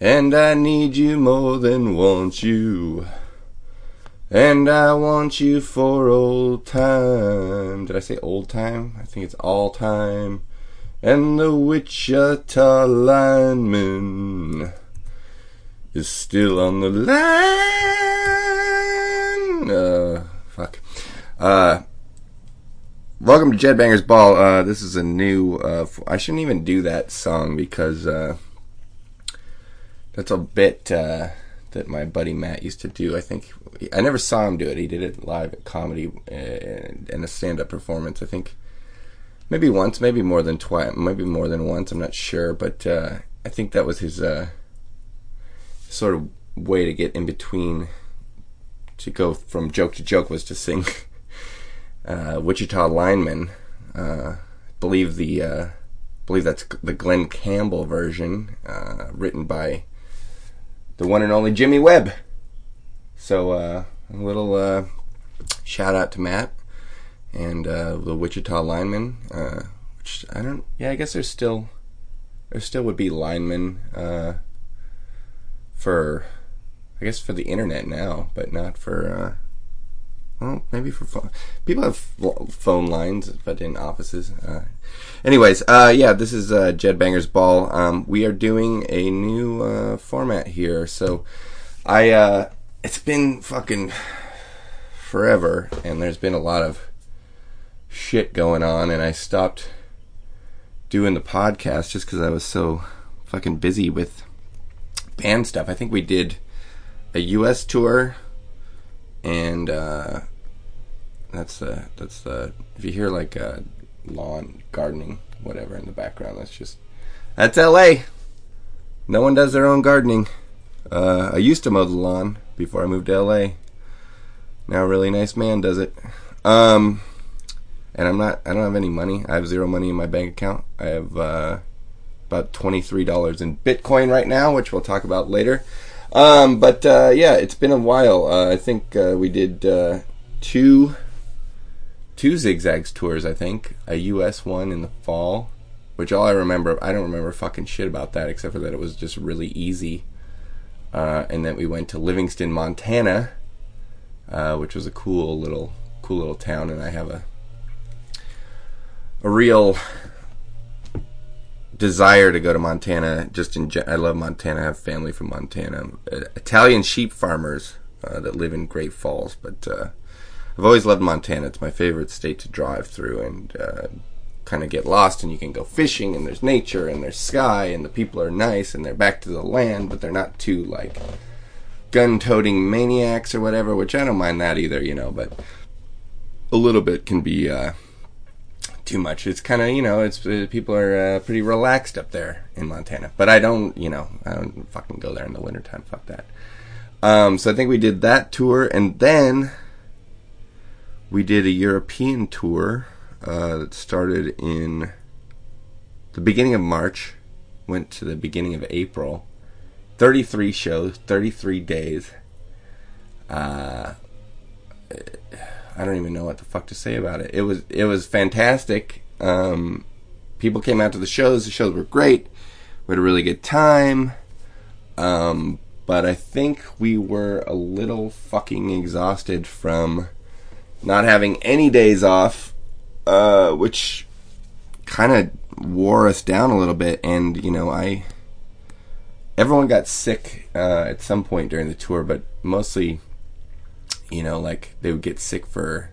And I need you more than want you. And I want you for old time. Did I say old time? I think it's all time. And the Wichita lineman is still on the line. Uh, fuck. Uh, welcome to Jed Bangers Ball. Uh, this is a new. Uh, I shouldn't even do that song because uh, that's a bit uh, that my buddy Matt used to do. I think I never saw him do it. He did it live at comedy uh, and a stand-up performance. I think maybe once, maybe more than twice, maybe more than once. I'm not sure, but uh, I think that was his uh, sort of way to get in between, to go from joke to joke was to sing uh, Wichita Lineman. Uh, believe the uh, believe that's the Glen Campbell version, uh, written by the one and only Jimmy Webb. So uh, a little uh, shout out to Matt and uh, the Wichita linemen. Uh, which I don't. Yeah, I guess there's still there still would be linemen uh, for I guess for the internet now, but not for. Uh, well, maybe for phone. People have phone lines, but in offices. Anyways, uh, yeah, this is uh, Jed Banger's Ball. Um, we are doing a new uh, format here, so I. Uh, it's been fucking forever, and there's been a lot of shit going on, and I stopped doing the podcast just because I was so fucking busy with band stuff. I think we did a U.S. tour, and uh, that's the that's the if you hear like uh, lawn gardening whatever in the background, that's just that's L.A. No one does their own gardening. Uh, I used to mow the lawn before I moved to LA. Now a really nice man does it. Um, and I'm not. I don't have any money. I have zero money in my bank account. I have uh, about twenty three dollars in Bitcoin right now, which we'll talk about later. Um, but uh, yeah, it's been a while. Uh, I think uh, we did uh, two two zigzags tours. I think a U.S. one in the fall, which all I remember. I don't remember fucking shit about that except for that it was just really easy. Uh, and then we went to Livingston, Montana, uh, which was a cool little cool little town, and I have a a real desire to go to Montana. Just in, I love Montana. I have family from Montana, uh, Italian sheep farmers uh, that live in Great Falls. But uh, I've always loved Montana. It's my favorite state to drive through and uh, kind of get lost. And you can go fishing, and there's nature, and there's sky, and the people are nice, and they're back to the land, but they're not too like gun-toting maniacs or whatever. Which I don't mind that either, you know. But a little bit can be uh, too much. It's kind of you know, it's uh, people are uh, pretty relaxed up there in Montana. But I don't, you know, I don't fucking go there in the wintertime. Fuck that. Um, so I think we did that tour, and then we did a European tour uh, that started in the beginning of March, went to the beginning of April. Thirty-three shows, thirty-three days. Uh, I don't even know what the fuck to say about it. It was it was fantastic. Um, people came out to the shows. The shows were great. We had a really good time. Um, but I think we were a little fucking exhausted from not having any days off, uh, which kind of wore us down a little bit. And you know, I everyone got sick uh, at some point during the tour, but mostly you know, like they would get sick for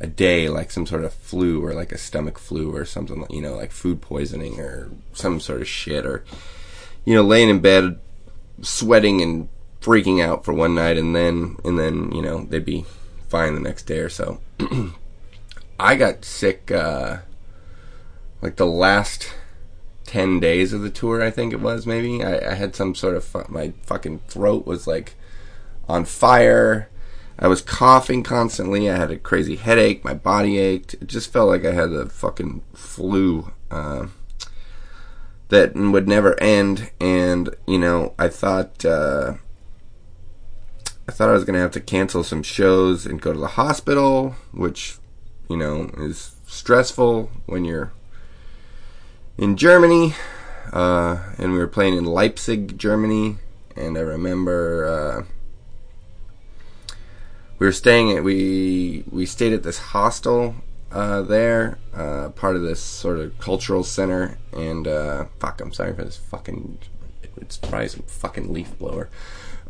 a day, like some sort of flu or like a stomach flu or something, you know, like food poisoning or some sort of shit, or you know, laying in bed, sweating and freaking out for one night, and then and then you know they'd be fine the next day or so. I got sick uh, like the last ten days of the tour, I think it was maybe. I, I had some sort of fu- my fucking throat was like on fire. I was coughing constantly. I had a crazy headache. My body ached. It just felt like I had the fucking flu uh, that would never end. And you know, I thought uh, I thought I was gonna have to cancel some shows and go to the hospital, which you know is stressful when you're in Germany. uh, and we were playing in Leipzig, Germany. And I remember uh, we were staying at we we stayed at this hostel uh, there, uh, part of this sort of cultural center. And uh, fuck, I'm sorry for this fucking. It's probably some fucking leaf blower.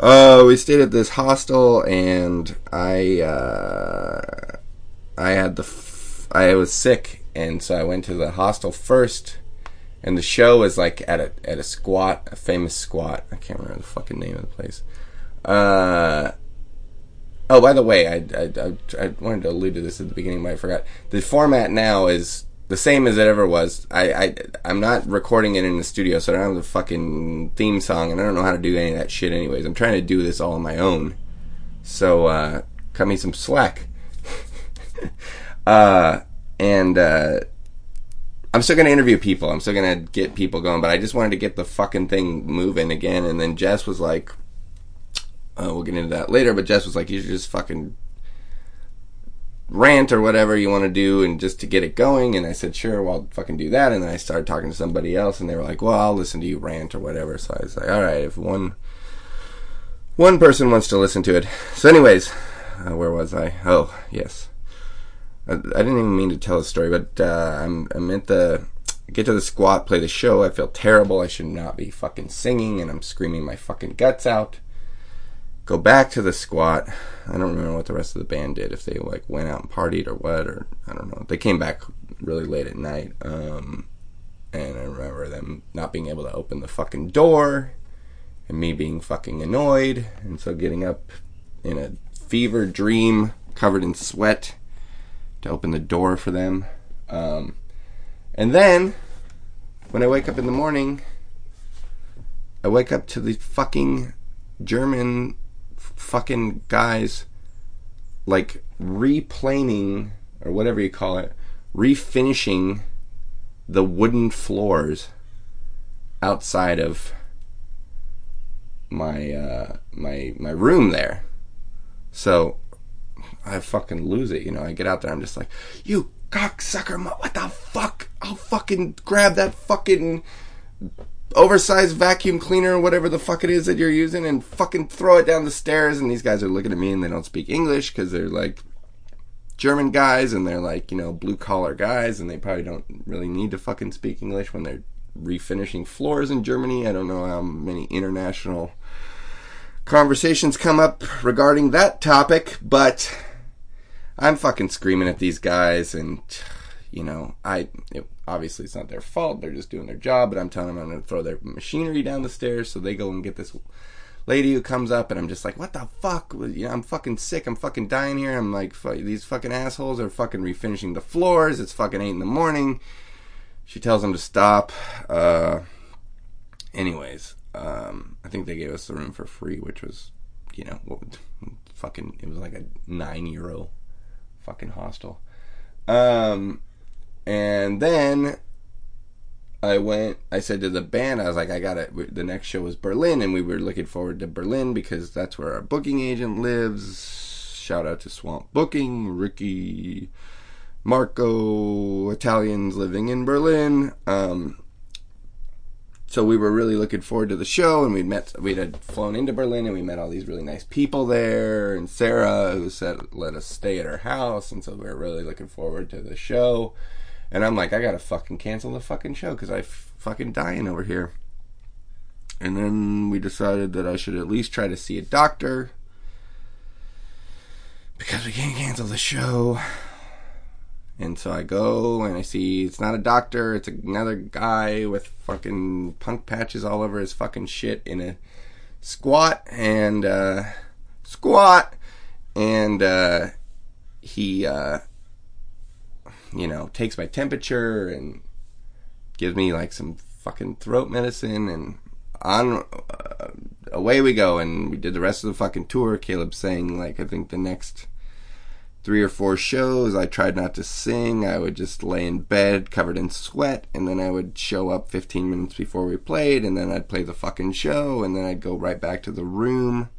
Uh, we stayed at this hostel, and I uh, I had the f- I was sick, and so I went to the hostel first. And the show was like at a at a squat, a famous squat. I can't remember the fucking name of the place. Uh, oh, by the way, I, I, I, I wanted to allude to this at the beginning, but I forgot. The format now is the same as it ever was. I, I I'm not recording it in the studio, so I don't have the fucking theme song, and I don't know how to do any of that shit. Anyways, I'm trying to do this all on my own. So uh, cut me some slack. uh, and uh, I'm still gonna interview people. I'm still gonna get people going, but I just wanted to get the fucking thing moving again. And then Jess was like, uh, "We'll get into that later." But Jess was like, "You should just fucking." Rant or whatever you want to do and just to get it going and I said sure well I'll fucking do that and then I started talking to somebody else and they were like well I'll listen to you rant or whatever so I was like all right if one one person wants to listen to it. So anyways uh, where was I? Oh yes. I, I, didn't even mean to tell a story but uh, I'm, I'm at the get to the squat play the show. I feel terrible. I should not be fucking singing and I'm screaming my fucking guts out go back to the squat. I don't remember what the rest of the band did, if they like went out and partied or what, or I don't know. They came back really late at night, um, and I remember them not being able to open the fucking door, and me being fucking annoyed, and so getting up in a fever dream, covered in sweat, to open the door for them. Um, and then, when I wake up in the morning, I wake up to the fucking German fucking guys like replaning or whatever you call it, refinishing the wooden floors outside of my uh, my my room there. So I fucking lose it, you know. I get out there, I'm just like, you cocksucker, what the fuck? I'll fucking grab that fucking oversized vacuum cleaner whatever the fuck it is that you're using and fucking throw it down the stairs and these guys are looking at me and they don't speak english because they're like german guys and they're like you know blue collar guys and they probably don't really need to fucking speak english when they're refinishing floors in germany. I don't know how many international conversations come up regarding that topic but i'm fucking screaming at these guys and you know i it, obviously it's not their fault. They're just doing their job, but I'm telling them I'm going to throw their machinery down the stairs. So they go and get this lady who comes up, and I'm just like, what the fuck? You know, I'm fucking sick. I'm fucking dying here. I'm like, these fucking assholes are fucking refinishing the floors. It's fucking 8 in the morning. She tells them to stop. Uh, anyways, um, I think they gave us the room for free, which was, you know, what, fucking, it was like a 9 euro fucking hostel. Um, and then I went, I said to the band, I was like, I got it. The next show was Berlin, and we were looking forward to Berlin because that's where our booking agent lives. Shout out to Swamp Booking, Ricky, Marco, Italians living in Berlin. Um, so we were really looking forward to the show, and we'd met, we had flown into Berlin, and we met all these really nice people there, and Sarah, who said let us stay at her house, and so we were really looking forward to the show. And I'm like, I gotta fucking cancel the fucking show because I'm fucking dying over here. And then we decided that I should at least try to see a doctor because we can't cancel the show. And so I go and I see it's not a doctor, it's another guy with fucking punk patches all over his fucking shit in a squat and uh squat and uh he uh you know, takes my temperature and gives me like some fucking throat medicine and on uh, away we go. And we did the rest of the fucking tour. Caleb saying like i think the next three or four shows. I tried not to sing. I would just lay in bed covered in sweat. And then i would show up 15 minutes before we played. And then i'd play the fucking show. And then i'd go right back to the room.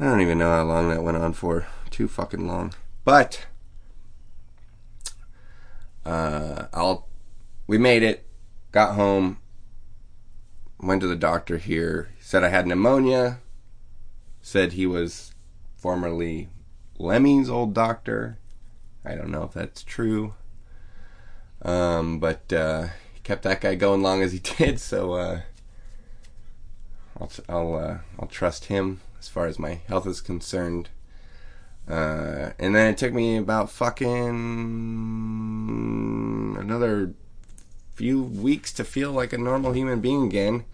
I don't even know how long that went on for. Too fucking long. But uh, I'll we made it, got home, went to the doctor here. Said I had pneumonia. Said he was formerly Lemmy's old doctor. I don't know if that's true. Um, but uh, he kept that guy going long as he did, so uh, I'll I'll uh, I'll trust him as far as my health is concerned. Uh, and then it took me about fucking another few weeks to feel like a normal human being again.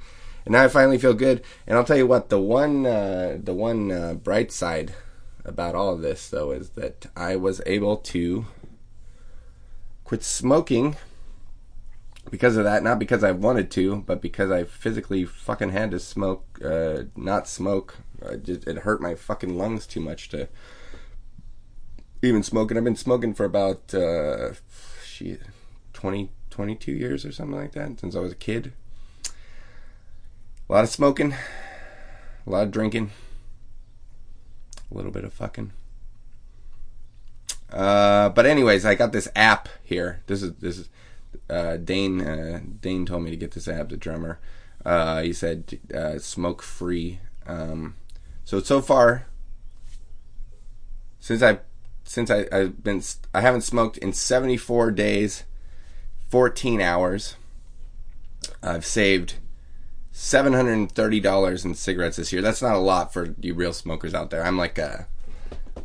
And now I finally feel good. And I'll tell you what, the one, uh, the one uh, bright side about all of this, though, is that I was able to quit smoking because of that. Not because I wanted to, but because I physically fucking had to smoke, uh, not smoke. Just, it hurt my fucking lungs too much to even smoking. I've been smoking for about, uh, shit, 20, 22 years or something like that since I was a kid. A lot of smoking, a lot of drinking, a little bit of fucking. Uh, but anyways, I got this app here. This is this is uh, Dane. Uh, Dane told me to get this app. The drummer. Uh, he said uh, smoke free. Um, so so far, since I since I, I've been I haven't smoked in 74 days, 14 hours. I've saved $730 in cigarettes this year. That's not a lot for you real smokers out there. I'm like a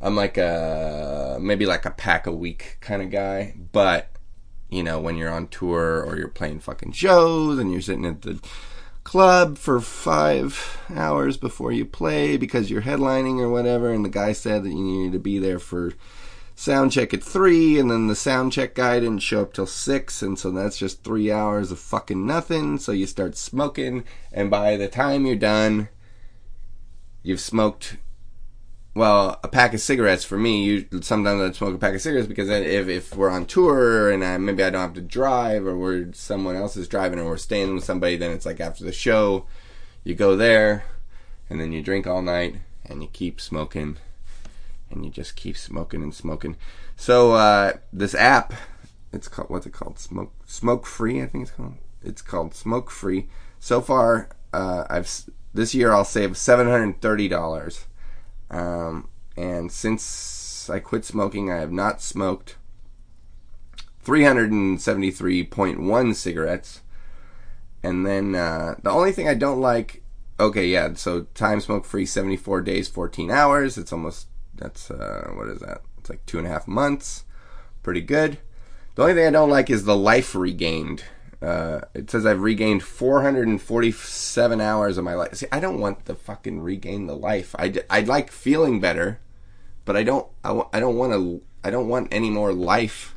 I'm like a maybe like a pack a week kind of guy, but you know, when you're on tour or you're playing fucking shows and you're sitting at the club for five hours before you play because you're headlining or whatever, and the guy said that you needed to be there for sound check at three, and then the sound check guy didn't show up till six, and so that's just three hours of fucking nothing. So you start smoking, and by the time you're done, you've smoked. Well, a pack of cigarettes for me. You sometimes I smoke a pack of cigarettes because if if we're on tour and I, maybe I don't have to drive, or we're someone else is driving, or we're staying with somebody, then it's like after the show, you go there, and then you drink all night, and you keep smoking and you just keep smoking and smoking. So uh, this app, it's called what's it called? Smoke Smoke Free, I think it's called. It's called Smoke Free. So far, uh, I've this year I'll save seven hundred thirty dollars, um, and since I quit smoking, I have not smoked three hundred and seventy three point one cigarettes. And then uh, the only thing I don't like, okay, yeah, so time smoke free, 74 days, 14 hours. It's almost that's uh, what is that? It's like two and a half months. Pretty good. The only thing I don't like is the life regained. Uh, it says I've regained 447 hours of my life. See, I don't want to fucking regain the life. I I like feeling better, but I don't I, I don't want to I don't want any more life.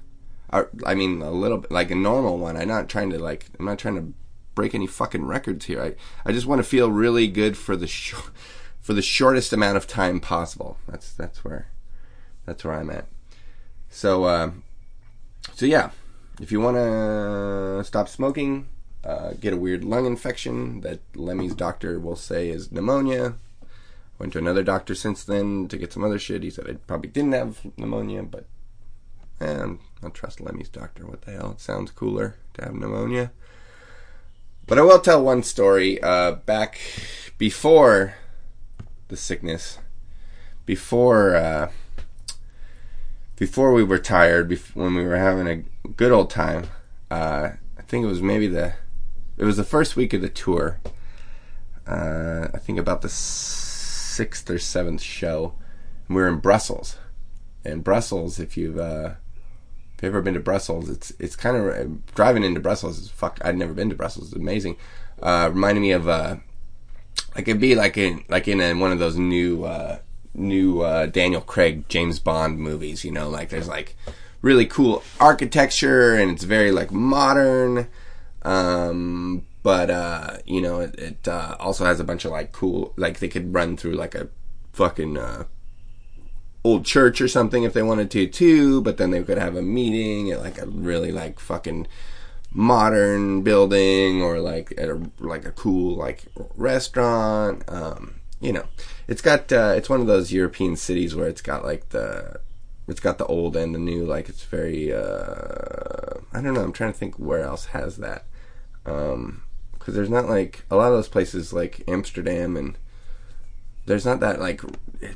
Or, I mean, a little bit like a normal one. I'm not trying to like I'm not trying to break any fucking records here. I I just want to feel really good for the short for the shortest amount of time possible. That's that's where that's where I'm at. So uh, so yeah, if you want to stop smoking, uh, get a weird lung infection that Lemmy's doctor will say is pneumonia. Went to another doctor since then to get some other shit. He said I probably didn't have pneumonia, but eh, I'll trust Lemmy's doctor. What the hell? It sounds cooler to have pneumonia. But I will tell one story. Uh, back before the sickness before uh, before we were tired, when we were having a good old time. Uh, I think it was maybe the it was the first week of the tour. Uh, I think about the sixth or seventh show. We were in Brussels. And Brussels, if you've uh, if you've ever been to Brussels, it's it's kind of driving into Brussels is fuck. I'd never been to Brussels. It's amazing. Uh, reminded me of uh, like it'd be like in like in a, one of those new uh, new uh, Daniel Craig James Bond movies. You know, like there's like really cool architecture and it's very like modern. Um, but uh, you know, it, it uh, also has a bunch of like cool like they could run through like a fucking uh, old church or something if they wanted to too. But then they could have a meeting at like a really like fucking modern building or like at a like a cool like restaurant. Um, you know, it's got uh, it's one of those European cities where it's got like the it's got the old and the new. Like it's very uh, I don't know. I'm trying to think where else has that. Um, because there's not like a lot of those places like Amsterdam and there's not that like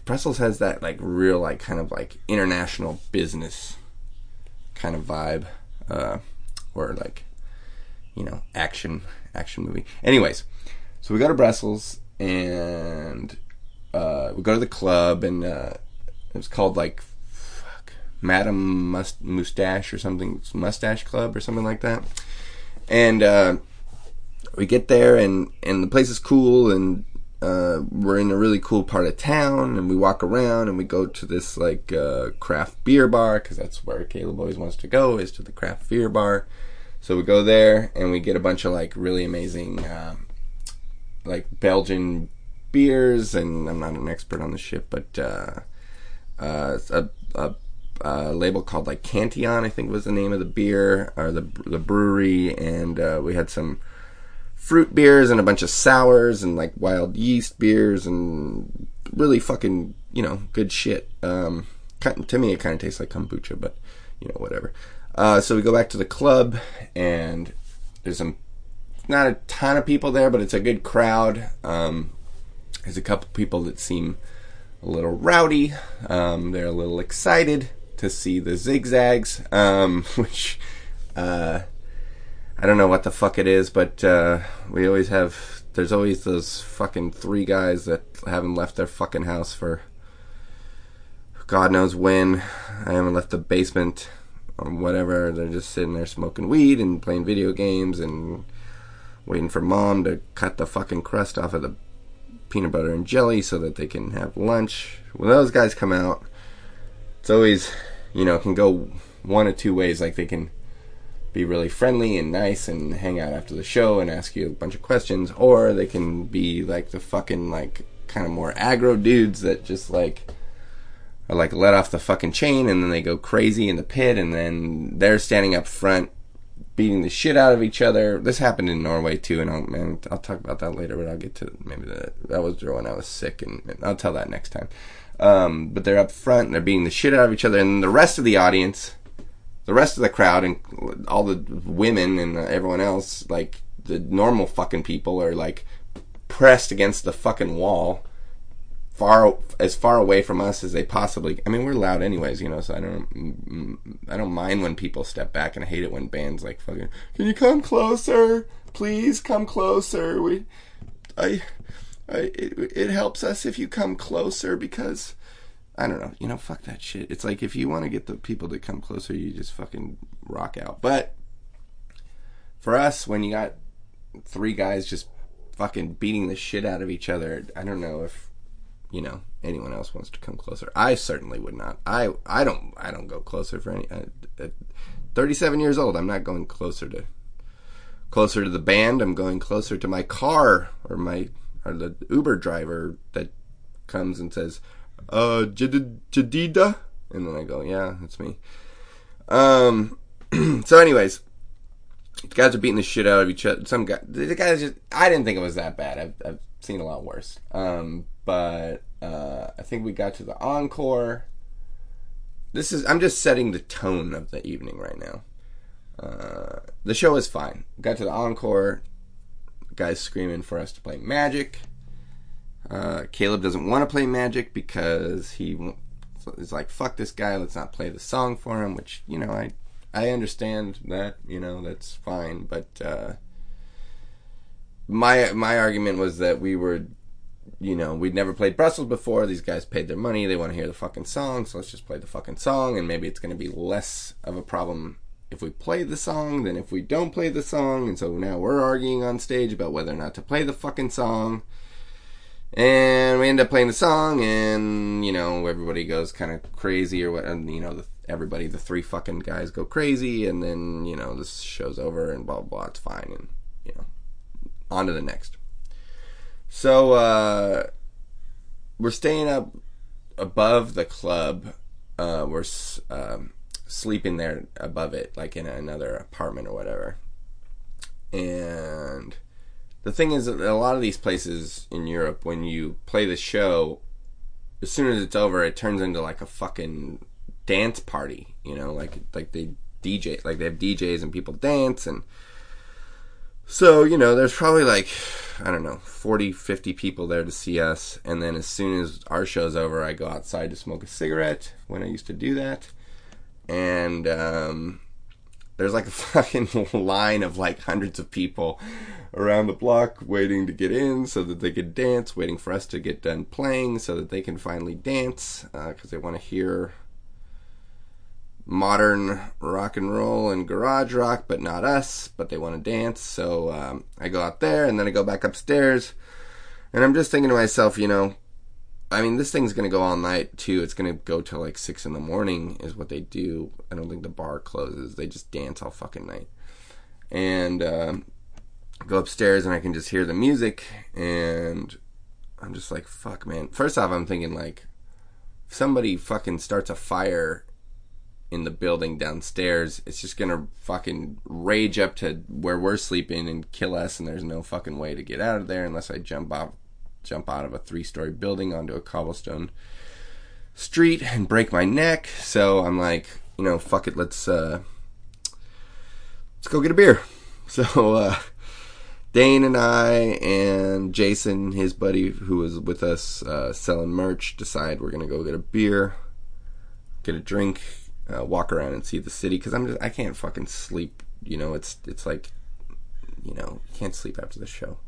Brussels has that like real like kind of like international business kind of vibe, uh, or like you know action action movie. Anyways, so we go to Brussels and uh, we go to the club and uh, it was called like fuck, Madame Must- Mustache or something, Mustache Club or something like that. And uh, we get there and and the place is cool and uh, we're in a really cool part of town and we walk around and we go to this like uh, craft beer bar because that's where Caleb always wants to go is to the craft beer bar. So we go there and we get a bunch of like really amazing uh, like Belgian beers and I'm not an expert on the shit, but uh, uh, a, a, a, label called like Cantillon I think was the name of the beer or the the brewery and uh, we had some fruit beers and a bunch of sours and like wild yeast beers and really fucking you know good shit. Um, to me, it kind of tastes like kombucha, but you know whatever. Uh, so we go back to the club and there's some not a ton of people there, but it's a good crowd. Um, there's a couple people that seem a little rowdy. Um, they're a little excited to see the zigzags, um, which uh, I don't know what the fuck it is, but uh, we always have. There's always those fucking three guys that haven't left their fucking house for God knows when. I haven't left the basement or whatever. They're just sitting there smoking weed and playing video games and waiting for mom to cut the fucking crust off of the peanut butter and jelly so that they can have lunch. When those guys come out, it's always, you know, can go one of two ways. Like they can be really friendly and nice and hang out after the show and ask you a bunch of questions, or they can be like the fucking like kind of more aggro dudes that just like are like let off the fucking chain and then they go crazy in the pit and then they're standing up front beating the shit out of each other. This happened in Norway too, and I'll man, I'll talk about that later. But I'll get to maybe the, that was when I was sick, and, I'll tell that next time. Um, but they're up front and they're beating the shit out of each other, and the rest of the audience the rest of the crowd and all the women and everyone else, like the normal fucking people, are like pressed against the fucking wall, far as far away from us as they possibly. I mean, we're loud anyways, you know. So I don't, I don't mind when people step back, and I hate it when bands like fucking. Can you come closer, please? Come closer. We, I, I. It, it helps us if you come closer because I don't know. You know, fuck that shit. It's like if you want to get the people to come closer, you just fucking rock out. But for us, when you got three guys just fucking beating the shit out of each other, I don't know if you know anyone else wants to come closer. I certainly would not. I I don't I don't go closer for any. Uh, at 37 years old, I'm not going closer to closer to the band. I'm going closer to my car or my or the Uber driver that comes and says uh, Jadida? And then I go, yeah, that's me. Um, so anyways, guys are beating the shit out of each other. Some guy, the guys just, I didn't think it was that bad. I've, I've seen a lot worse. Um, but, uh, I think we got to the encore. This is, I'm just setting the tone of the evening right now. Uh, the show is fine. Got to the encore. Guys screaming for us to play Magic. Uh, Caleb doesn't want to play Magic because he is like, "Fuck this guy. Let's not play the song for him." Which you know, I I understand that. You know, that's fine. But uh, my my argument was that we were, you know, we'd never played Brussels before. These guys paid their money. They want to hear the fucking song. So let's just play the fucking song, and maybe it's going to be less of a problem if we play the song than if we don't play the song. And so now we're arguing on stage about whether or not to play the fucking song and we end up playing the song, and you know everybody goes kind of crazy or what, and you know the, everybody, the three fucking guys go crazy, and then you know this show's over, and blah blah blah. It's fine, and you know on to the next. So uh, we're staying up above the club. Uh, we're um, sleeping there above it, like in another apartment or whatever, and the thing is a lot of these places in Europe, when you play the show, as soon as it's over, it turns into like a fucking dance party. You know, like like they DJ, like they have DJs and people dance, and So, you know, there's probably like, I don't know, 40, 50 people there to see us. And then as soon as our show's over, I go outside to smoke a cigarette when I used to do that. And um, there's like a fucking line of like hundreds of people around the block waiting to get in so that they could dance, waiting for us to get done playing so that they can finally dance because uh, they want to hear modern rock and roll and garage rock, but not us. But they want to dance, so um, I go out there and then I go back upstairs, and I'm just thinking to myself, you know, I mean, this thing's gonna go all night too. It's gonna go till like six in the morning, is what they do. I don't think the bar closes. They just dance all fucking night, and um, go upstairs and I can just hear the music, and I'm just like, fuck, man. First off, I'm thinking like, if somebody fucking starts a fire in the building downstairs, it's just gonna fucking rage up to where we're sleeping and kill us, and there's no fucking way to get out of there unless I jump off, jump out of a three-story building onto a cobblestone street and break my neck. So I'm like, you know, fuck it, let's uh, let's go get a beer. So uh, Dane and I and Jason, his buddy who was with us uh, selling merch, decide we're gonna go get a beer, get a drink, uh, walk around and see the city because I'm just I can't fucking sleep. You know, it's it's like you know you can't sleep after the show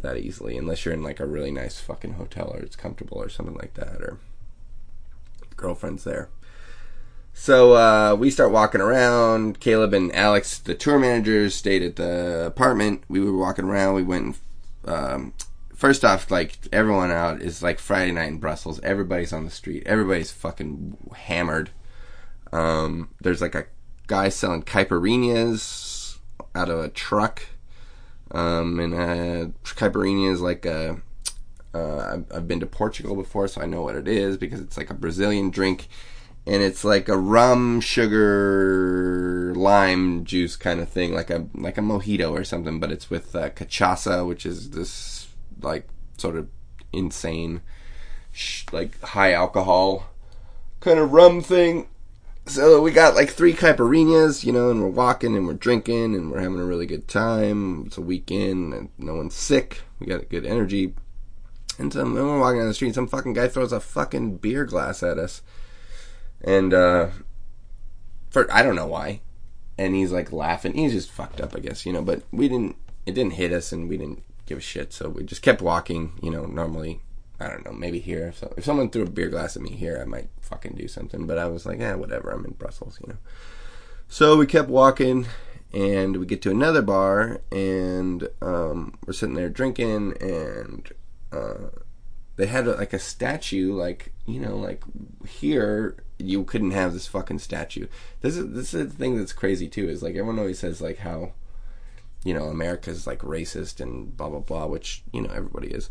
that easily unless you're in like a really nice fucking hotel or it's comfortable or something like that or girlfriend's there. So uh, we start walking around. Caleb and Alex, the tour managers, stayed at the apartment. We were walking around. We went. Um, first off, like everyone out is like Friday night in Brussels. Everybody's on the street. Everybody's fucking hammered. Um, there's like a guy selling caipirinhas out of a truck. Um, and uh, caipirinha is like a. Uh, I've been to Portugal before, so I know what it is because it's like a Brazilian drink, and it's like a rum, sugar, lime juice kind of thing, like a like a mojito or something. But it's with uh, cachaça, which is this like sort of insane, sh- like high alcohol kind of rum thing so we got like three caipirinhas, you know, and we're walking and we're drinking and we're having a really good time. It's a weekend and no one's sick. We got good energy. And some, we're walking down the street, some fucking guy throws a fucking beer glass at us. And, uh, for, I don't know why. And he's like laughing. He's just fucked up, I guess, you know, but we didn't, it didn't hit us and we didn't give a shit. So we just kept walking, you know, normally I don't know, maybe here. If, so, if someone threw a beer glass at me here, I might fucking do something. But I was like, eh, whatever. I'm in Brussels, you know. So we kept walking, and we get to another bar, and um, we're sitting there drinking, and uh, they had like a statue, like you know, like here you couldn't have this fucking statue. This is this is the thing that's crazy too. Is like everyone always says like how you know America's like racist and blah blah blah, which you know everybody is.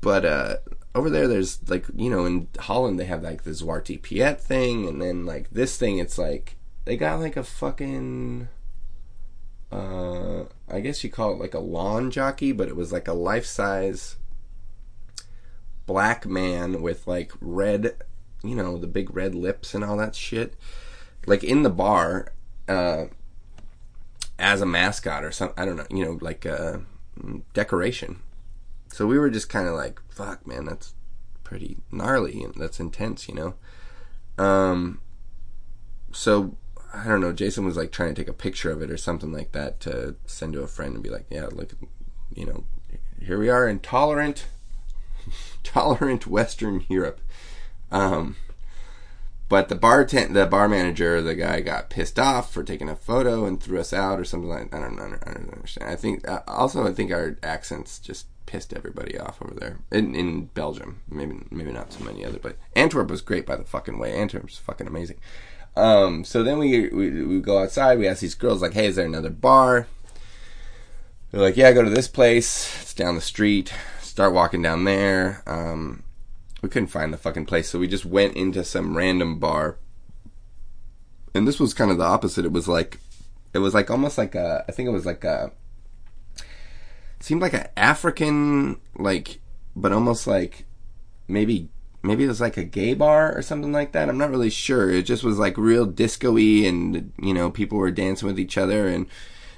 But uh, over there, there's like you know in Holland they have like the Zwarte Piet thing, and then like this thing, it's like they got like a fucking. Uh, I guess you call it like a lawn jockey, but it was like a life size black man with like red, you know, the big red lips and all that shit, like in the bar, uh, as a mascot or something. I don't know, you know, like a decoration. So we were just kind of like, fuck, man, that's pretty gnarly that's intense, you know? Um, so I don't know. Jason was like trying to take a picture of it or something like that to send to a friend and be like, yeah, look, you know, here we are in tolerant, Western Europe. Um, but the bar tent, the bar manager, the guy got pissed off for taking a photo and threw us out or something like. I don't, don't, I don't understand. I think uh, also I think our accents just pissed everybody off over there in, in Belgium. Maybe maybe not so many other, but Antwerp was great by the fucking way. Antwerp's fucking amazing. Um, so then we, we we go outside. We ask these girls like, "Hey, is there another bar?" They're like, "Yeah, go to this place. It's down the street." Start walking down there. Um, we couldn't find the fucking place, so we just went into some random bar. And this was kind of the opposite. It was like, it was like almost like a. I think it was like a seemed like an African, like, but almost like maybe maybe it was like a gay bar or something like that. I'm not really sure. It just was like real disco-y and you know people were dancing with each other and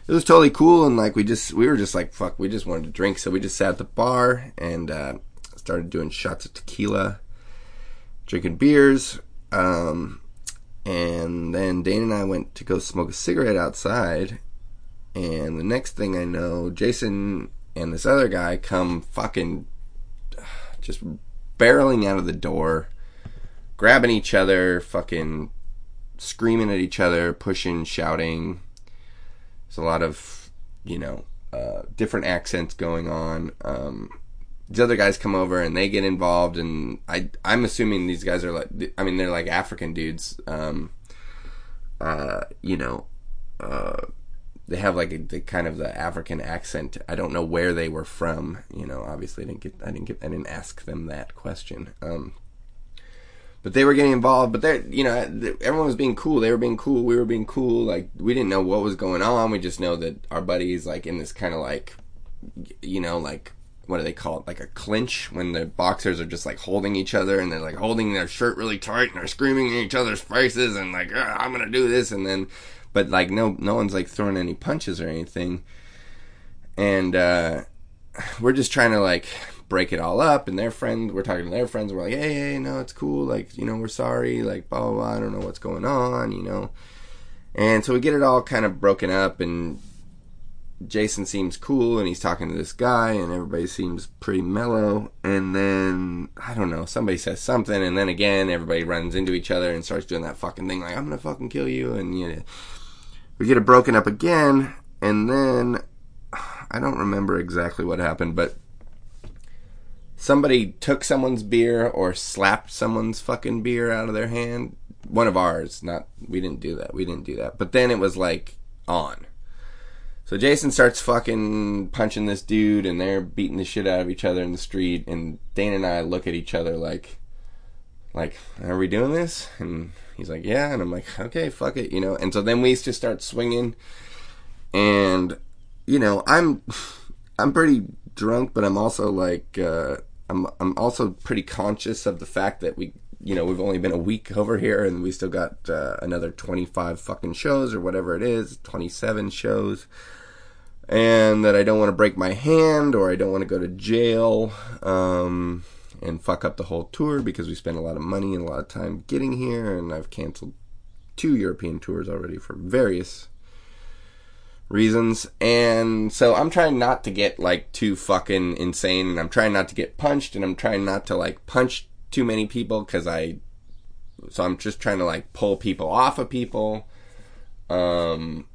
it was totally cool and like we just we were just like fuck we just wanted to drink so we just sat at the bar and uh, started doing shots of tequila drinking beers um, and then Dane and I went to go smoke a cigarette outside and the next thing I know Jason and this other guy come fucking just barreling out of the door grabbing each other fucking screaming at each other pushing shouting there's a lot of, you know, uh, different accents going on. Um, these other guys come over and they get involved, and I I'm assuming these guys are like I mean they're like African dudes. Um, uh, you know, uh, they have like the kind of the African accent. I don't know where they were from. You know, obviously I didn't get I didn't get I didn't ask them that question. Um, but they were getting involved. But they, you know, everyone was being cool. They were being cool. We were being cool. Like we didn't know what was going on. We just know that our buddies, like in this kind of like, you know, like what do they call it? Like a clinch when the boxers are just like holding each other and they're like holding their shirt really tight and they're screaming in each other's faces and like ah, I'm gonna do this and then, but like no no one's like throwing any punches or anything. And uh, we're just trying to like break it all up and their friends we're talking to their friends. We're like hey hey no it's cool. Like you know we're sorry. Like blah blah blah. I don't know what's going on you know? And so we get it all kind of broken up and jason seems cool and he's talking to this guy and everybody seems pretty mellow. And then i don't know somebody says something and then again everybody runs into each other and starts doing that fucking thing like i'm gonna fucking kill you and you know we get it broken up again and then i don't remember exactly what happened but somebody took someone's beer or slapped someone's fucking beer out of their hand. One of ours, not we didn't do that. We didn't do that. But then it was like on. So Jason starts fucking punching this dude and they're beating the shit out of each other in the street and Dane and I look at each other like like, are we doing this? And he's like, yeah. And I'm like, okay, fuck it, you know. And so then we just start swinging, and you know, I'm I'm pretty drunk, but I'm also like, uh, I'm I'm also pretty conscious of the fact that we you know we've only been a week over here and we still got uh, another 25 fucking shows or whatever it is 27 shows and that I don't want to break my hand or I don't want to go to jail um, and fuck up the whole tour because we spent a lot of money and a lot of time getting here and I've canceled two European tours already for various reasons. And so I'm trying not to get like too fucking insane and I'm trying not to get punched and I'm trying not to like punch too many people cuz I so I'm just trying to like pull people off of people. Um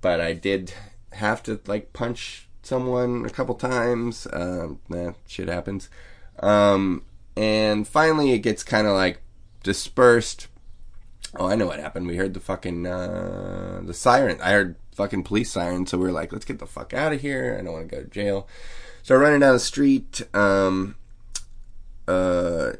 but I did have to like punch someone a couple times. Um nah, shit happens. Um and finally it gets kind of like dispersed. Oh, I know what happened. We heard the fucking uh the siren. I heard fucking police siren. So we are like, let's get the fuck out of here. I don't want to go to jail. So running down the street, um, uh,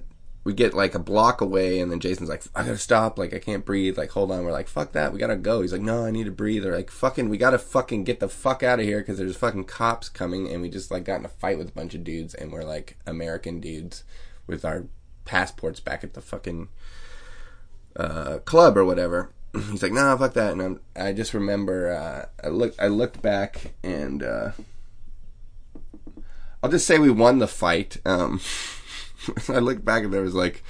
we get like a block away, and then Jason's like, I gotta stop. Like, I can't breathe. Like, hold on. We're like, fuck that. We gotta go. He's like, no, I need to breathe. They're like, fucking, we gotta fucking get the fuck out of here because there's fucking cops coming, and we just like got in a fight with a bunch of dudes, and we're like American dudes with our passports back at the fucking uh, club or whatever. he's like, nah, fuck that. And I'm, I just remember, uh, I looked, I looked back and, uh, I'll just say we won the fight. Um, I looked back and there was like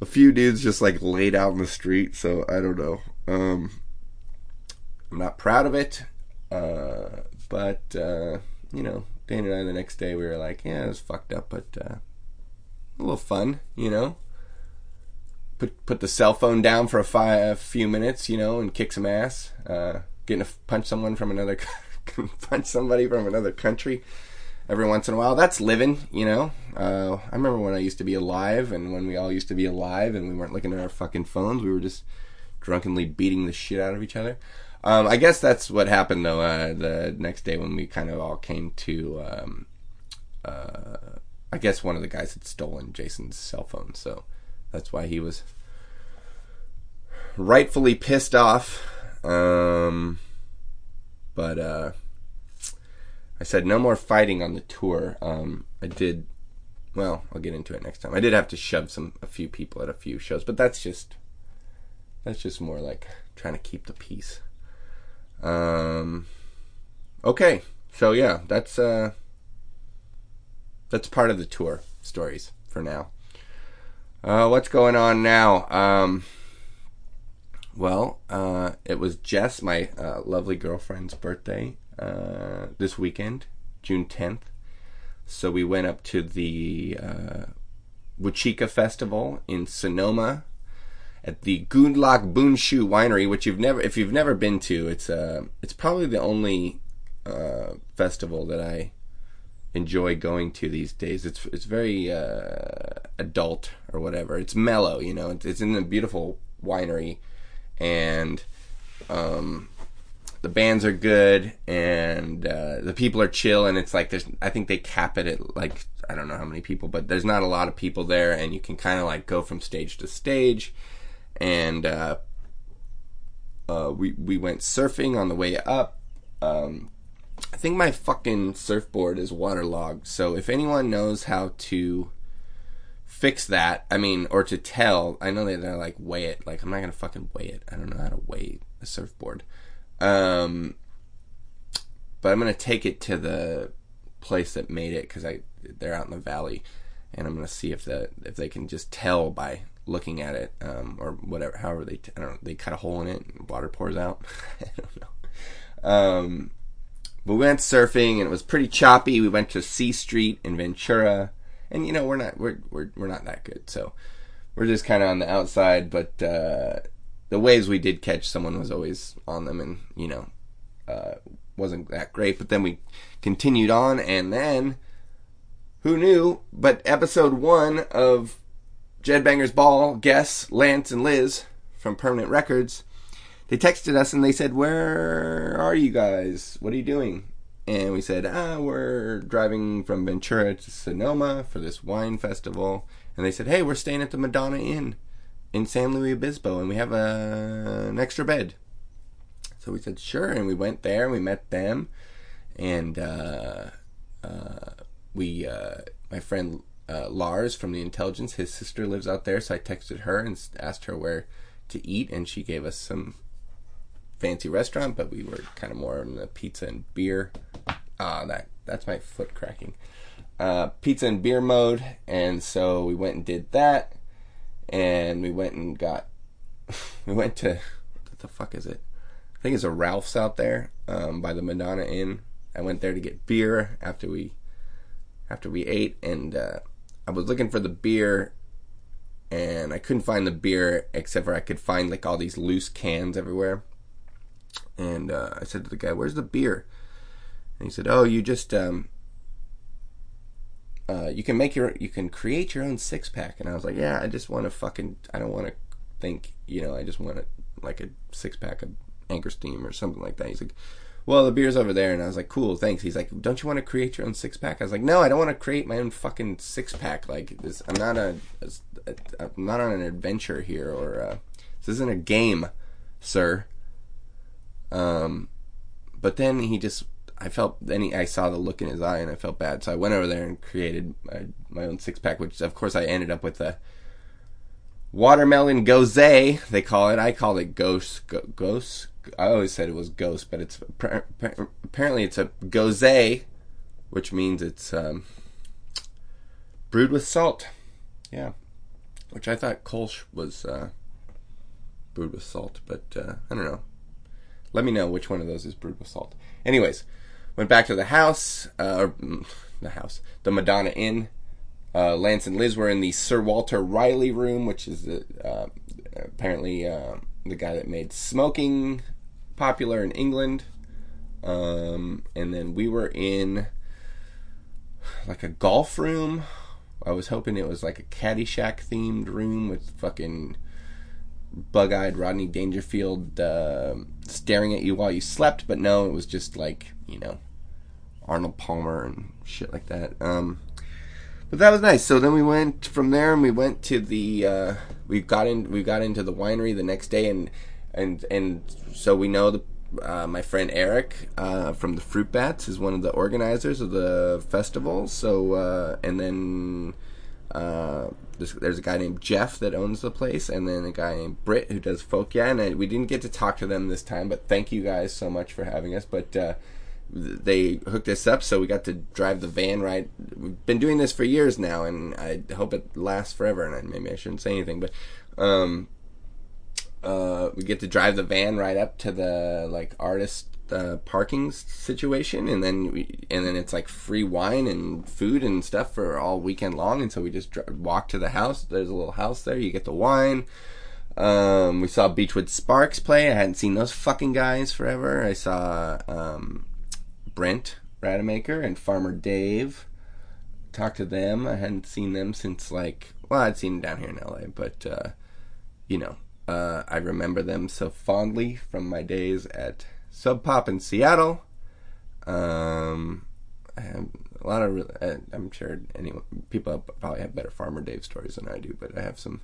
a few dudes just like laid out in the street. So I don't know. Um, I'm not proud of it. Uh, but, uh, you know, Dane and I the next day we were like, yeah, it was fucked up, but, uh, a little fun, you know? put put the cell phone down for a, fi- a few minutes, you know, and kick some ass. Uh, getting to punch someone from another punch somebody from another country every once in a while. That's living, you know. Uh, I remember when I used to be alive, and when we all used to be alive, and we weren't looking at our fucking phones. We were just drunkenly beating the shit out of each other. Um, I guess that's what happened though. Uh, the next day when we kind of all came to, um, uh, I guess one of the guys had stolen Jason's cell phone, so that's why he was rightfully pissed off. Um, but uh, I said no more fighting on the tour. Um, I did. Well, I'll get into it next time. I did have to shove some a few people at a few shows, but that's just that's just more like trying to keep the peace. Um, okay, so yeah, that's uh, that's part of the tour stories for now. Uh, what's going on now? Um, well, uh, it was Jess, my uh, lovely girlfriend's birthday uh, this weekend, June 10th. So we went up to the uh, Huichica Festival in Sonoma at the Gundlach Bundschu Winery, which you've never, if you've never been to, it's uh, it's probably the only uh, festival that I enjoy going to these days. It's it's very uh, adult or whatever. It's mellow, you know. It's, it's in a beautiful winery, and um, the bands are good, and uh, the people are chill. And it's like there's, I think they cap it at like I don't know how many people, but there's not a lot of people there, and you can kind of like go from stage to stage, and uh, uh, we we went surfing on the way up. Um, I think my fucking surfboard is waterlogged. So if anyone knows how to fix that, I mean, or to tell, I know that they're like weigh it. Like I'm not gonna fucking weigh it. I don't know how to weigh a surfboard. Um, but I'm gonna take it to the place that made it because I they're out in the valley, and I'm gonna see if the if they can just tell by looking at it um, or whatever. However they I don't know they cut a hole in it and water pours out. I don't know. Um, but we went surfing and it was pretty choppy. We went to C Street in Ventura, and you know we're not we're we're we're not that good, so we're just kind of on the outside. But uh, the waves we did catch, someone was always on them, and you know uh, wasn't that great. But then we continued on, and then who knew? But episode one of Jed Banger's Ball, guess Lance and Liz from Permanent Records they texted us and they said, "Where are you guys? What are you doing?" And we said, "Ah, we're driving from Ventura to Sonoma for this wine festival." And they said, "Hey, we're staying at the Madonna Inn in San Luis Obispo, and we have a, an extra bed." So we said, "Sure," and we went there and we met them, and uh, uh, we, uh, my friend uh, Lars from the intelligence, his sister lives out there, so I texted her and asked her where to eat, and she gave us some fancy restaurant, but we were kind of more in the pizza and beer. Ah, that that's my foot cracking. Uh, pizza and beer mode, and so we went and did that, and we went and got, we went to, what the fuck is it? I think it's a Ralph's out there um, by the Madonna Inn. I went there to get beer after we, after we ate, and uh, I was looking for the beer and I couldn't find the beer except for I could find like all these loose cans everywhere. And uh, I said to the guy, "Where's the beer?" And he said, "Oh, you just um, uh, you can make your you can create your own six pack." And I was like, "Yeah, I just want to fucking I don't want to think, you know, I just want to like a six pack of Anchor Steam or something like that." He's like, "Well, the beer's over there," and I was like, "Cool, thanks." He's like, "Don't you want to create your own six pack?" I was like, "No, I don't want to create my own fucking six pack. Like this, I'm not a, a, a I'm not on an adventure here, or uh, this isn't a game, sir." Um, but then he just, I felt, any I saw the look in his eye and I felt bad. So I went over there and created my, my own six pack, which of course I ended up with a watermelon gose, they call it. I call it ghost, ghost. I always said it was ghost, but it's apparently it's a gose, which means it's um, brewed with salt. Yeah, which I thought Kolsch was uh, brewed with salt, but uh, I don't know. Let me know which one of those is brewed with salt. Anyways, went back to the house, uh, mm, the house, the Madonna Inn. Uh, Lance and Liz were in the Sir Walter Raleigh room, which is the, uh, apparently uh, the guy that made smoking popular in England. Um, and then we were in like a golf room. I was hoping it was like a Caddyshack themed room with fucking bug-eyed Rodney Dangerfield uh, staring at you while you slept, but no, it was just like you know Arnold Palmer and shit like that. Um, but that was nice. So then we went from there, and we went to the uh, we got in we got into the winery the next day, and and and so we know the. Uh, my friend Eric uh, from the Fruit Bats is one of the organizers of the festival. So, uh, and then uh, there's, there's a guy named Jeff that owns the place, and then a guy named Britt who does folk. Yeah, and I, we didn't get to talk to them this time, but thank you guys so much for having us. But uh, they hooked us up, so we got to drive the van ride. We've been doing this for years now, and I hope it lasts forever. And I, maybe I shouldn't say anything, but um, uh, we get to drive the van right up to the like artist uh, parking situation, and then we, and then it's like free wine and food and stuff for all weekend long. And so we just dr- walk to the house. There's a little house there. You get the wine. Um, we saw Beachwood Sparks play. I hadn't seen those fucking guys forever. I saw um, Brent Rademaker and Farmer Dave. Talked to them. I hadn't seen them since like well, I'd seen them down here in LA, but uh, you know, uh, I remember them so fondly from my days at Sub Pop in Seattle. Um, a lot of. Uh, I'm sure anyone people probably have better Farmer Dave stories than I do, but I have some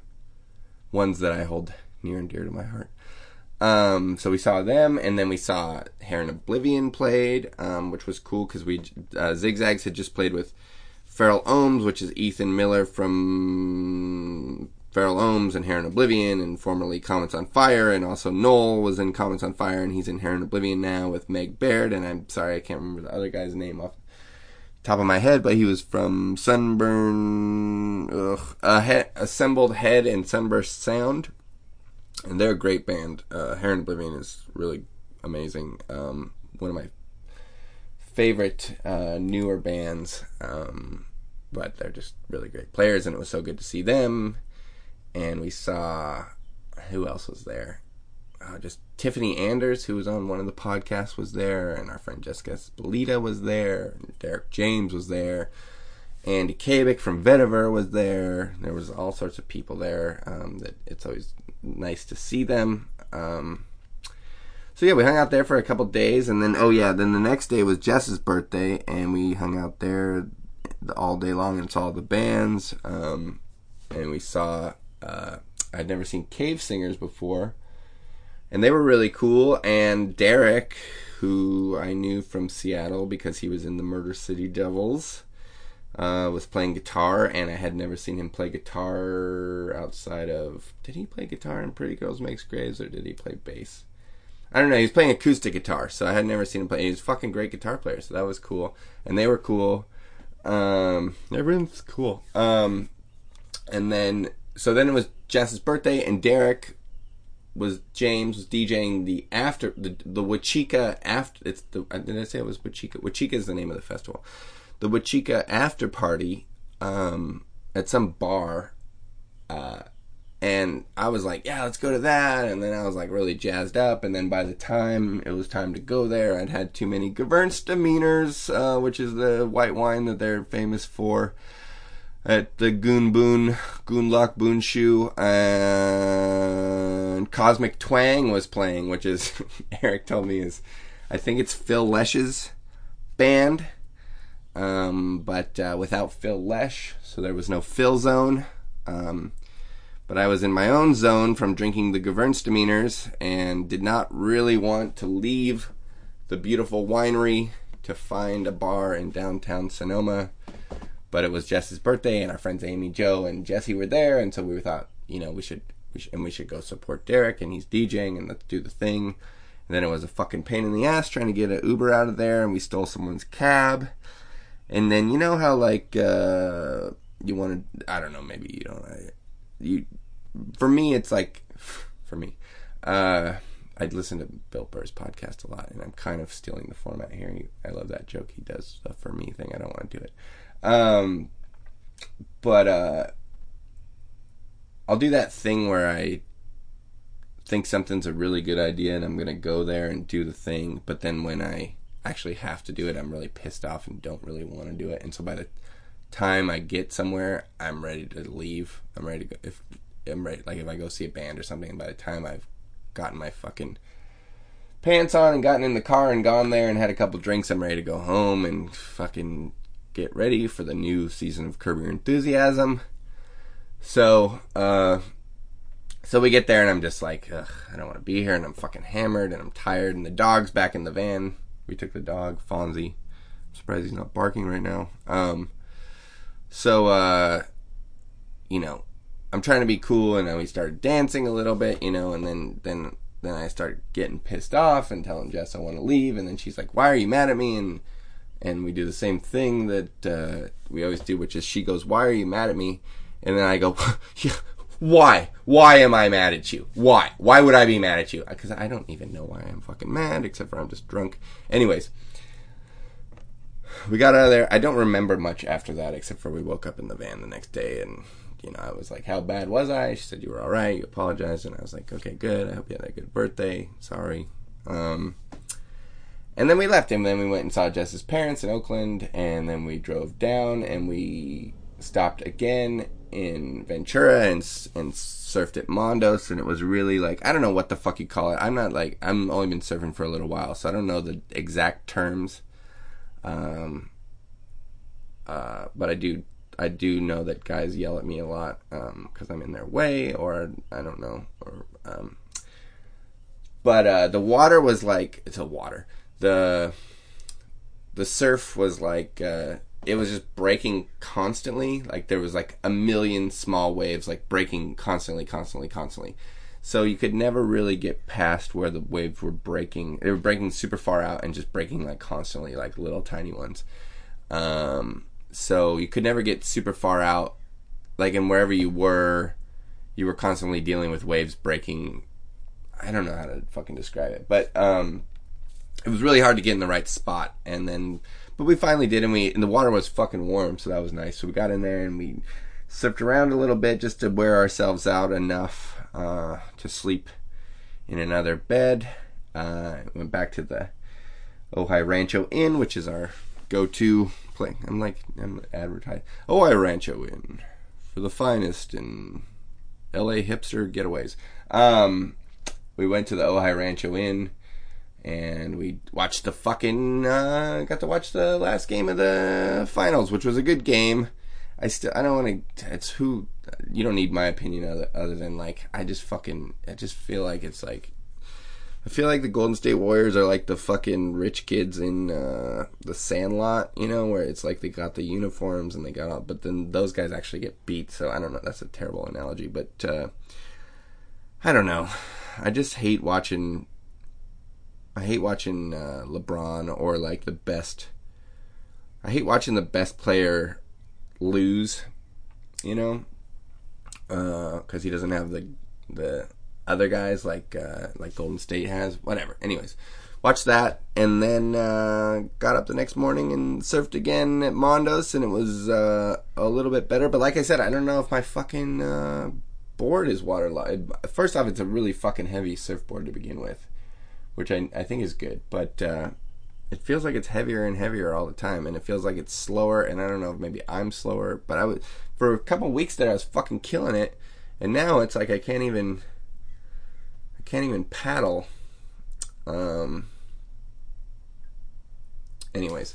ones that I hold near and dear to my heart. Um, so we saw them, and then we saw Heron Oblivion played, um, which was cool because we uh, Zigzags had just played with Feral Ohms, which is Ethan Miller from Feral Ohms and Heron Oblivion, and formerly Comets on Fire, and also Noel was in Comets on Fire, and he's in Heron Oblivion now with Meg Baird, and I'm sorry I can't remember the other guy's name off top of my head, but he was from Sunburn, ugh, he- Assembled Head and Sunburst Sound, and they're a great band. Uh, Heron Oblivion is really amazing. Um, one of my favorite uh, newer bands, um, but they're just really great players, and it was so good to see them and we saw who else was there? Uh, just Tiffany Anders, who was on one of the podcasts, was there, and our friend Jessica Spalita was there, Derek James was there, Andy Cabic from Vetiver was there. There was all sorts of people there. Um, that it's always nice to see them. Um, so yeah, we hung out there for a couple days, and then oh yeah, then the next day was Jess's birthday, and we hung out there all day long and saw the bands. Um, and we saw uh, I'd never seen Cave Singers before, and they were really cool. And Derek, who I knew from Seattle because he was in the Murder City Devils, uh, was playing guitar, and I had never seen him play guitar outside of. Did he play guitar in Pretty Girls Makes Graves, or did he play bass? I don't know. He was playing acoustic guitar, so I had never seen him play. He was a fucking great guitar player, so that was cool. And they were cool. Um, everyone's cool. Um, and then so then it was Jess's birthday, and Derek was James was DJing the after the the Huichica after it's the did I say it was Huichica? Huichica is the name of the festival. The Huichica after party um, at some bar, uh, and I was like, yeah, let's go to that. And then I was like really jazzed up. And then by the time it was time to go there, I'd had too many Gewürztraminers, uh, which is the white wine that they're famous for at the Goon Boon, Gundlach Bundschu, and Cosmic Twang was playing, which is, Eric told me is, I think it's Phil Lesh's band, um, but uh, without Phil Lesh, so there was no Phil zone. Um, but I was in my own zone from drinking the Gewürztraminers and did not really want to leave the beautiful winery to find a bar in downtown Sonoma but it was Jess's birthday, and our friends Amy, Joe, and Jesse were there, and so we thought, you know, we should, we should, and we should go support Derek, and he's DJing, and let's do the thing. And then it was a fucking pain in the ass trying to get an Uber out of there, and we stole someone's cab. And then you know how like uh, you want to, I don't know, maybe you don't. I, you, for me, it's like, for me, uh, I'd listen to Bill Burr's podcast a lot, and I'm kind of stealing the format here. I love that joke he does, the for me thing. I don't want to do it. Um, but uh, I'll do that thing where I think something's a really good idea and I'm gonna go there and do the thing, but then when I actually have to do it, I'm really pissed off and don't really want to do it. And so by the time I get somewhere, I'm ready to leave. I'm ready to go. If I'm ready, like if I go see a band or something, and by the time I've gotten my fucking pants on and gotten in the car and gone there and had a couple drinks, I'm ready to go home and fucking get ready for the new season of Curb Your Enthusiasm. So, uh, so we get there and I'm just like, I don't want to be here and I'm fucking hammered and I'm tired and the dog's back in the van. We took the dog, Fonzie. I'm surprised he's not barking right now. Um, so, uh, you know, I'm trying to be cool, and then we started dancing a little bit, you know, and then then then I start getting pissed off and telling Jess I want to leave, and then she's like, "Why are you mad at me?" and and we do the same thing that uh, we always do, which is she goes, "Why are you mad at me?" and then I go, yeah, "Why? Why am I mad at you? Why? Why would I be mad at you? Because I don't even know why I'm fucking mad, except for I'm just drunk." Anyways, we got out of there. I don't remember much after that, except for we woke up in the van the next day and you know, I was like, "How bad was I?" She said, "You were all right. You apologized," and I was like, "Okay, good. I hope you had a good birthday. Sorry." Um, and then we left him. And then we went and saw Jess's parents in Oakland, and then we drove down and we stopped again in Ventura and and surfed at Mondos, and it was really like I don't know what the fuck you call it. I'm not like I'm only been surfing for a little while, so I don't know the exact terms. Um, uh, but I do I do know that guys yell at me a lot because um, I'm in their way, or I don't know, or um, but uh, the water was like it's a water. The the surf was like uh, it was just breaking constantly. Like there was like a million small waves like breaking constantly, constantly, constantly. So you could never really get past where the waves were breaking. They were breaking super far out and just breaking like constantly, like little tiny ones. Um, so you could never get super far out. Like, and wherever you were, you were constantly dealing with waves breaking. I don't know how to fucking describe it, but um, it was really hard to get in the right spot. And then, but we finally did, and we and the water was fucking warm, so that was nice. So we got in there and we surfed around a little bit just to wear ourselves out enough uh, to sleep in another bed. Uh, went back to the Ojai Rancho Inn, which is our go-to place. I'm like I'm advertising. Ojai Rancho Inn for the finest in L.A. hipster getaways. Um, we went to the Ojai Rancho Inn and we watched the fucking uh, got to watch the last game of the finals, which was a good game. I still I don't want to. It's who you don't need my opinion other, other than like I just fucking I just feel like it's like I feel like the Golden State Warriors are like the fucking rich kids in uh, the Sandlot, you know, where it's like they got the uniforms and they got all, but then those guys actually get beat. So I don't know. That's a terrible analogy, but uh, I don't know. I just hate watching. I hate watching uh, LeBron or like the best. I hate watching the best player lose, you know, because uh, he doesn't have the the other guys like uh, like Golden State has. Whatever. Anyways, watched that and then uh, got up the next morning and surfed again at Mondos, and it was uh, a little bit better. But like I said, I don't know if my fucking uh, board is waterlogged. First off, it's a really fucking heavy surfboard to begin with, which I I think is good, but. Uh, it feels like it's heavier and heavier all the time, and it feels like it's slower. And I don't know if maybe I'm slower, but I was for a couple weeks there I was fucking killing it, and now it's like I can't even I can't even paddle. Um. Anyways,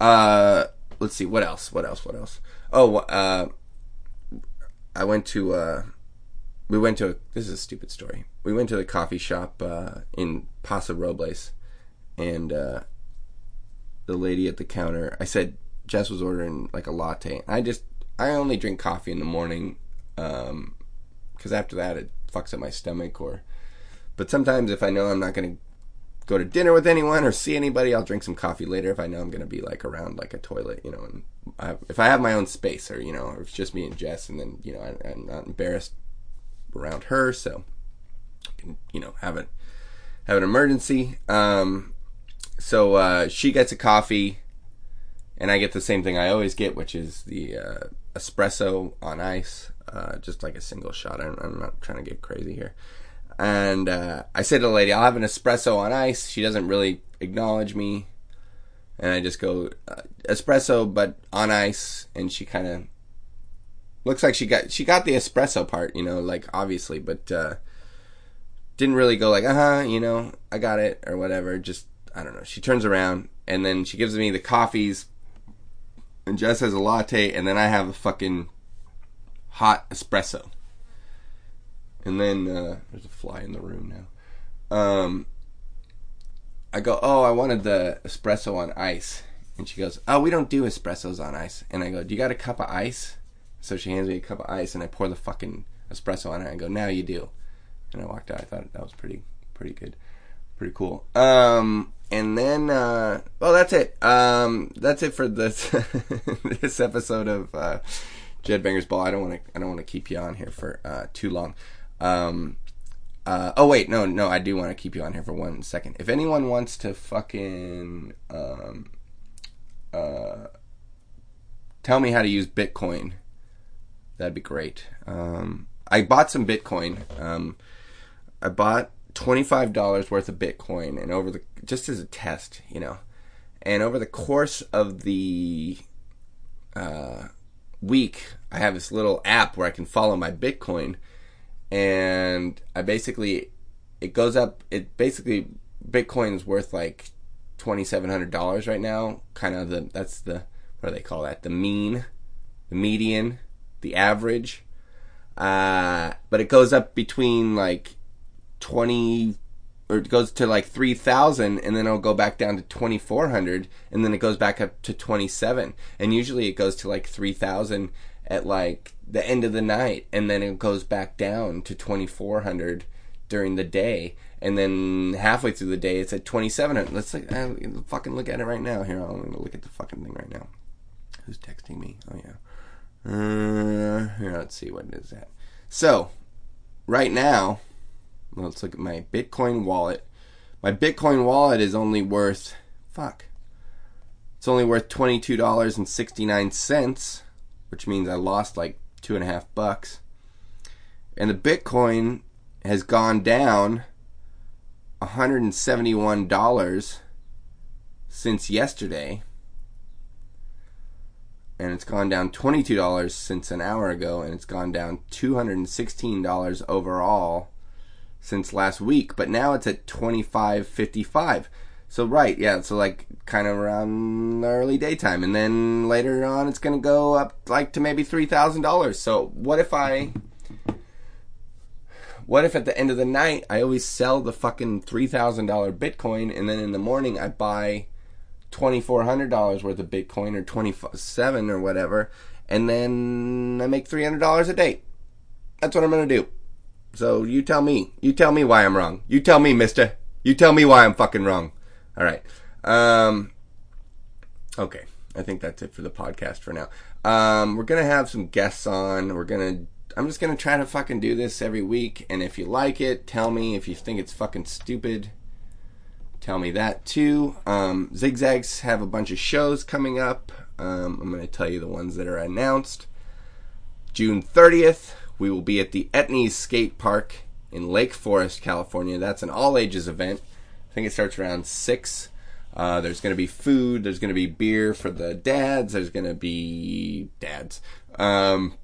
uh, let's see what else. What else? What else? Oh, uh, I went to. Uh, we went to. A, this is a stupid story. We went to the coffee shop uh, in Paso Robles, and uh, the lady at the counter. I said Jess was ordering like a latte. I just I only drink coffee in the morning, because um, after that it fucks up my stomach or but sometimes if I know I'm not to go to dinner with anyone or see anybody, I'll drink some coffee later if I know I'm to be like around like a toilet, you know, and I, if I have my own space or, you know, or it's just me and Jess and then, you know, I, am not embarrassed around her. So I can, you know, have it, have an emergency. Um, so, uh, she gets a coffee and I get the same thing I always get, which is the, uh, espresso on ice, uh, just like a single shot. I'm, I'm not trying to get crazy here. And uh, I say to the lady, I'll have an espresso on ice. She doesn't really acknowledge me. And I just go, uh, espresso, but on ice. And she kind of looks like she got she got the espresso part, you know, like obviously, but uh, didn't really go like, uh huh, you know, I got it or whatever. Just I don't know. She turns around and then she gives me the coffees, and Jess has a latte, and then I have a fucking hot espresso. And then uh, there's a fly in the room now. Um, I go, oh, I wanted the espresso on ice. And she goes, oh, we don't do espressos on ice. And I go, do you got a cup of ice? So she hands me a cup of ice, and I pour the fucking espresso on it. And I go, now you do. And I walked out. I thought that was pretty, pretty good, pretty cool. Um, and then, uh, well, that's it. Um, that's it for this this episode of uh, Jed Banger's Ball. I don't want to. I don't want to keep you on here for uh, too long. Um, uh, oh wait, no, no, I do want to keep you on here for one second. If anyone wants to fucking um, uh, tell me how to use Bitcoin, that'd be great. Um, I bought some Bitcoin. Um, I bought twenty five dollars worth of Bitcoin, and over the just as a test, you know, and over the course of the uh, week, I have this little app where I can follow my Bitcoin and I basically it goes up. It basically Bitcoin is worth like twenty seven hundred dollars right now. Kind of the that's the what do they call that? The mean, the median, the average. Uh, but it goes up between like twenty or it goes to like 3000 and then it'll go back down to 2400 and then it goes back up to 27 and usually it goes to like 3000 at like the end of the night and then it goes back down to 2400 during the day. And then halfway through the day it's at 2700 let's like, uh, fucking look at it right now. Here i'm gonna look at the fucking thing right now. Who's texting me? Oh yeah uh, here let's see what is that. so right now let's look at my bitcoin wallet my bitcoin wallet is only worth fuck it's only worth $22.69 which means i lost like two and a half bucks. And the Bitcoin has gone down $171 since yesterday. And it's gone down $22 since an hour ago, and it's gone down $216 overall since last week. But now it's at 25.55. So right, yeah, so like kind of around early daytime, and then later on it's gonna go up like to maybe three thousand dollars. So what if I? What if at the end of the night I always sell the fucking three thousand dollar Bitcoin, and then in the morning I buy twenty four hundred dollars worth of Bitcoin or twenty seven or whatever, and then I make three hundred dollars a day. That's what I'm gonna do. So you tell me. You tell me why I'm wrong. You tell me, Mister. You tell me why I'm fucking wrong. All right. Um, okay. I think that's it for the podcast for now. Um, we're gonna have some guests on. We're gonna. I'm just gonna try to fucking do this every week, and if you like it, tell me. If you think it's fucking stupid, tell me that too. Um, Zigzags have a bunch of shows coming up. Um, I'm gonna tell you the ones that are announced. June 30th, we will be at the Etnies Skate Park in Lake Forest, California. That's an all ages event. I think it starts around six. Uh, there's going to be food. There's going to be beer for the dads. There's going to be dads. Um,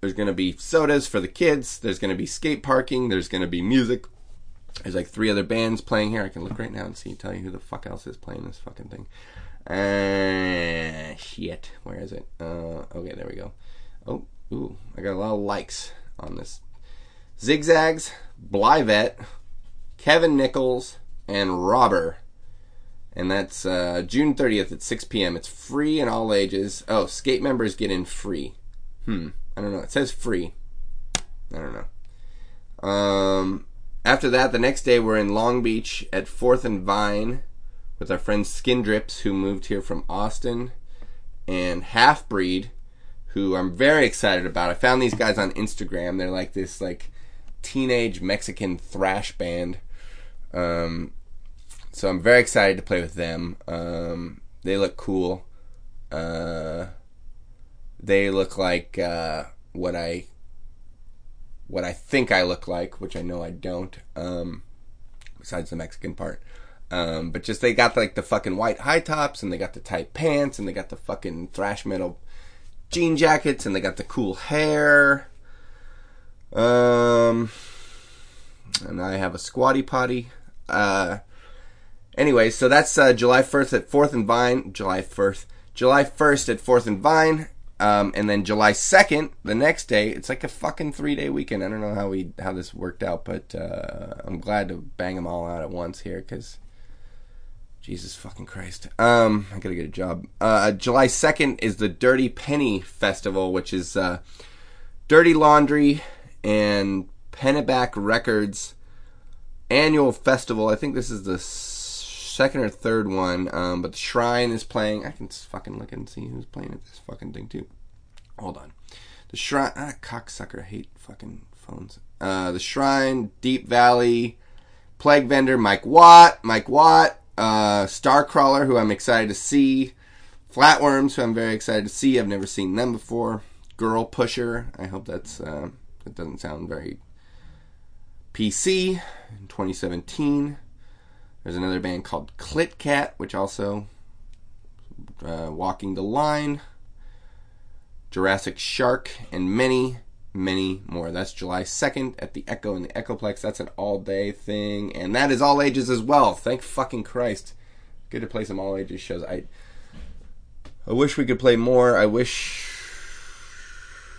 there's going to be sodas for the kids. There's going to be skate parking. There's going to be music. There's like three other bands playing here. I can look right now and see, tell you who the fuck else is playing this fucking thing. Uh, shit. Where is it? Uh, okay, there we go. Oh, ooh, I got a lot of likes on this. Zigzags, Blyvet, Kevin Nichols, and Robber. And that's uh, June 30th at 6 p.m. It's free in all ages. Oh, skate members get in free. Hmm. I don't know. It says free. I don't know. Um, after that, the next day, we're in Long Beach at 4th and Vine with our friends Skin Drips, who moved here from Austin, and Half Breed, who I'm very excited about. I found these guys on Instagram. They're like this like teenage Mexican thrash band um, so I'm very excited to play with them. Um, they look cool. Uh, they look like uh, what I what I think I look like, which I know I don't. Um, besides the Mexican part. Um, but just they got like the fucking white high tops and they got the tight pants and they got the fucking thrash metal jean jackets and they got the cool hair. Um, and I have a squatty potty. Uh, anyway, so that's uh, July 1st at 4th and Vine. July 1st. July 1st at 4th and Vine. Um, and then July 2nd, the next day, it's like a fucking three day weekend. I don't know how we how this worked out, but uh, I'm glad to bang them all out at once here because Jesus fucking Christ. Um, I gotta get a job. Uh, July 2nd is the Dirty Penny Festival, which is uh, Dirty Laundry and Pennyback Records annual festival. I think this is the second or third one, um, but the Shrine is playing. I can fucking look and see who's playing at this fucking thing too. Hold on. The Shrine, ah, cocksucker, I hate fucking phones. Uh, the Shrine, Deap Vally, Plague Vendor, Mike Watt, Mike Watt, uh, Starcrawler, who I'm excited to see, Flatworms, who I'm very excited to see. I've never seen them before. Girl Pusher. I hope that's uh, that doesn't sound very PC. In 2017, there's another band called Clit Cat, which also uh, Walking the Line, Jurassic Shark, and many many more. That's July 2nd at the Echo and the Echoplex. That's an all day thing. And that is all ages as well. Thank fucking Christ. Good to play some all ages shows. I I wish we could play more. I wish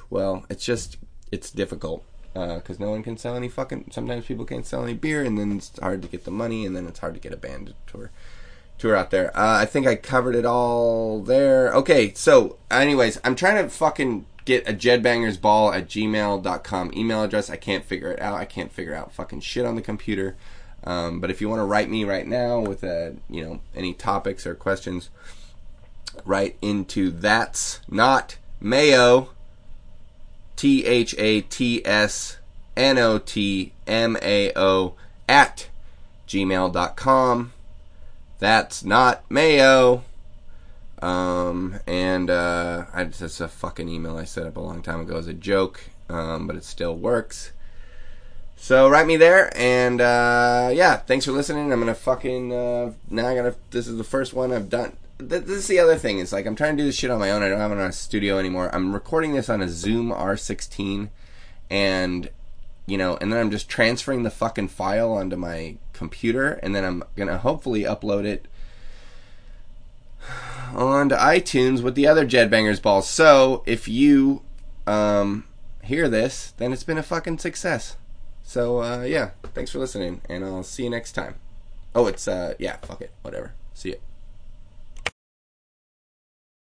well, it's just it's difficult because uh, no one can sell any fucking. Sometimes people can't sell any beer, and then it's hard to get the money, and then it's hard to get a band to tour tour out there. Uh, I think I covered it all there. Okay, so anyways, I'm trying to fucking get a jedbangersball at gmail.com email address. I can't figure it out. I can't figure out fucking shit on the computer. Um, but if you want to write me right now with a, you know any topics or questions, write into that's not mayo. T H A T S N O T M A O at gmail.com. That's not mayo. Um, and uh, I, it's a fucking email I set up a long time ago as a joke, um, but it still works. So write me there, and uh, yeah, thanks for listening. I'm gonna fucking uh, now. I gotta. This is the first one I've done. This is the other thing. Is like I'm trying to do this shit on my own. I don't have a studio anymore. I'm recording this on a Zoom R16, and you know, and then I'm just transferring the fucking file onto my computer, and then I'm gonna hopefully upload it onto iTunes with the other Jed Bangers balls. So if you um, hear this, then it's been a fucking success. So uh, yeah, thanks for listening, and I'll see you next time. Oh, it's uh, yeah, fuck it, whatever. See you.